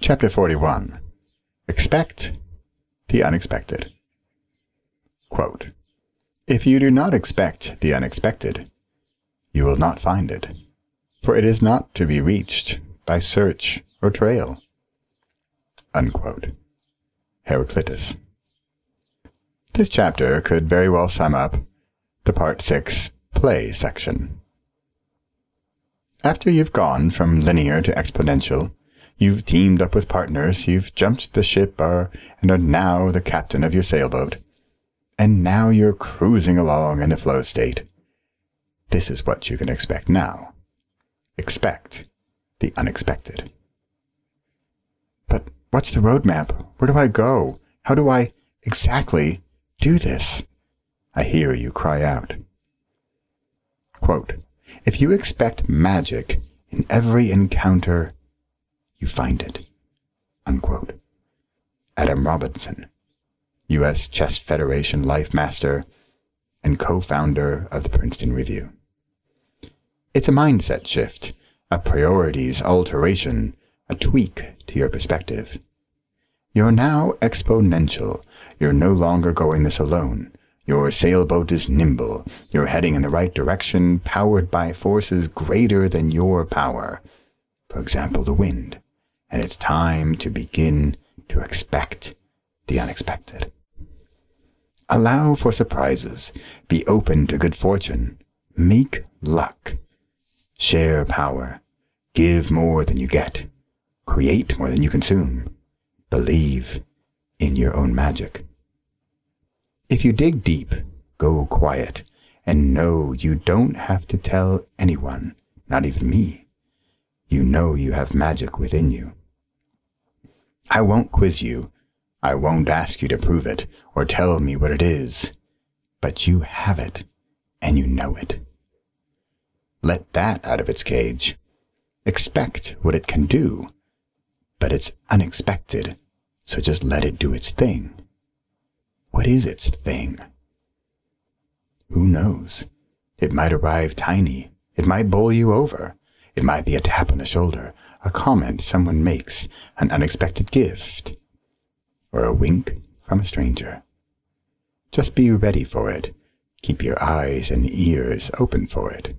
Chapter 41 Expect the Unexpected. Quote, if you do not expect the unexpected, you will not find it, for it is not to be reached by search or trail. Unquote. Heraclitus. This chapter could very well sum up the Part 6 Play section. After you've gone from linear to exponential, you've teamed up with partners, you've jumped the ship are, and are now the captain of your sailboat, and now you're cruising along in the flow state. This is what you can expect now. Expect the unexpected. But what's the roadmap? Where do I go? How do I exactly do this? I hear you cry out. Quote, if you expect magic in every encounter, you find it. Unquote. Adam Robinson, U.S. Chess Federation Life Master and co-founder of the Princeton Review. It's a mindset shift, a priorities alteration, a tweak to your perspective. You're now exponential. You're no longer going this alone. Your sailboat is nimble. You're heading in the right direction, powered by forces greater than your power. For example, the wind. And it's time to begin to expect the unexpected. Allow for surprises. Be open to good fortune. Make luck. Share power. Give more than you get. Create more than you consume. Believe in your own magic. If you dig deep, go quiet, and know you don't have to tell anyone, not even me. You know you have magic within you. I won't quiz you. I won't ask you to prove it or tell me what it is. But you have it, and you know it. Let that out of its cage. Expect what it can do. But it's unexpected, so just let it do its thing. What is its thing? Who knows? It might arrive tiny. It might bowl you over. It might be a tap on the shoulder, a comment someone makes, an unexpected gift, or a wink from a stranger. Just be ready for it. Keep your eyes and ears open for it.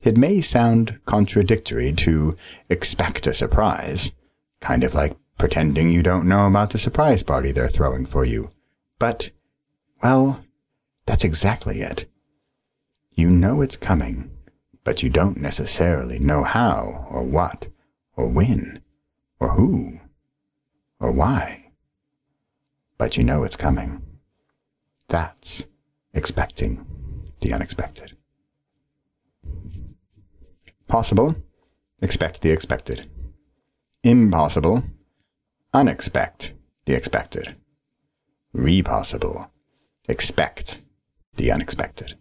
It may sound contradictory to expect a surprise, kind of like pretending you don't know about the surprise party they're throwing for you. But, well, that's exactly it. You know it's coming, but you don't necessarily know how, or what, or when, or who, or why. But you know it's coming. That's expecting the unexpected. Possible, expect the expected. Impossible, unexpect the expected. Repossible. Expect the unexpected.